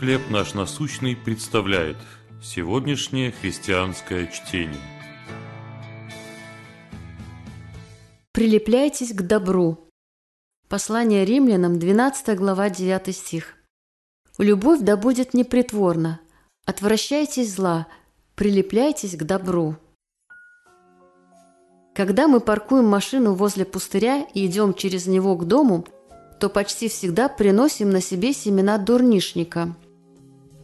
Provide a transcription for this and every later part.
«Хлеб наш насущный» представляет сегодняшнее христианское чтение. Прилепляйтесь к добру. Послание римлянам, 12 глава, 9 стих. «Любовь да будет непритворна, отвращайтесь зла, прилепляйтесь к добру». Когда мы паркуем машину возле пустыря и идем через него к дому, то почти всегда приносим на себе семена дурнишника.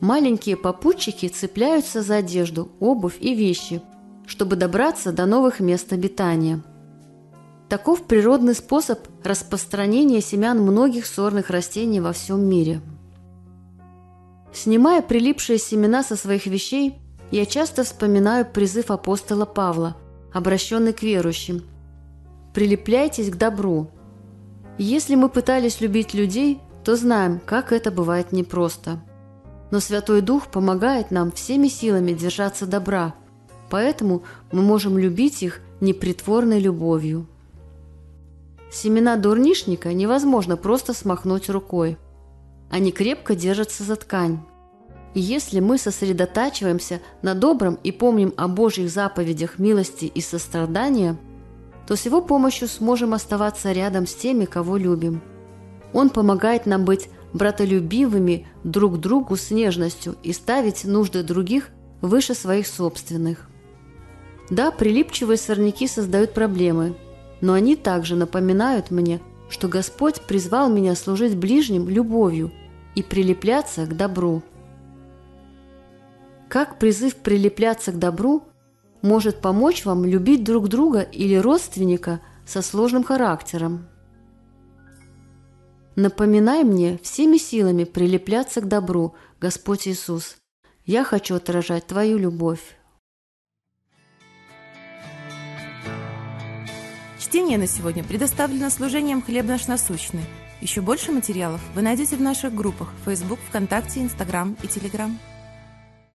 Маленькие попутчики цепляются за одежду, обувь и вещи, чтобы добраться до новых мест обитания. Таков природный способ распространения семян многих сорных растений во всем мире. Снимая прилипшие семена со своих вещей, я часто вспоминаю призыв апостола Павла – обращенный к верующим. «Прилепляйтесь к добру». Если мы пытались любить людей, то знаем, как это бывает непросто. Но Святой Дух помогает нам всеми силами держаться добра, поэтому мы можем любить их непритворной любовью. Семена дурнишника невозможно просто смахнуть рукой. Они крепко держатся за ткань. И если мы сосредотачиваемся на добром и помним о Божьих заповедях милости и сострадания, то с Его помощью сможем оставаться рядом с теми, кого любим. Он помогает нам быть братолюбивыми друг другу с нежностью и ставить нужды других выше своих собственных. Да, прилипчивые сорняки создают проблемы, но они также напоминают мне, что Господь призвал меня служить ближним любовью и прилепляться к добру. Как призыв прилепляться к добру может помочь вам любить друг друга или родственника со сложным характером? Напоминай мне всеми силами прилепляться к добру, Господь Иисус. Я хочу отражать Твою любовь. Чтение на сегодня предоставлено служением «Хлеб наш насущный». Еще больше материалов вы найдете в наших группах Facebook, ВКонтакте, Инстаграм и Телеграм.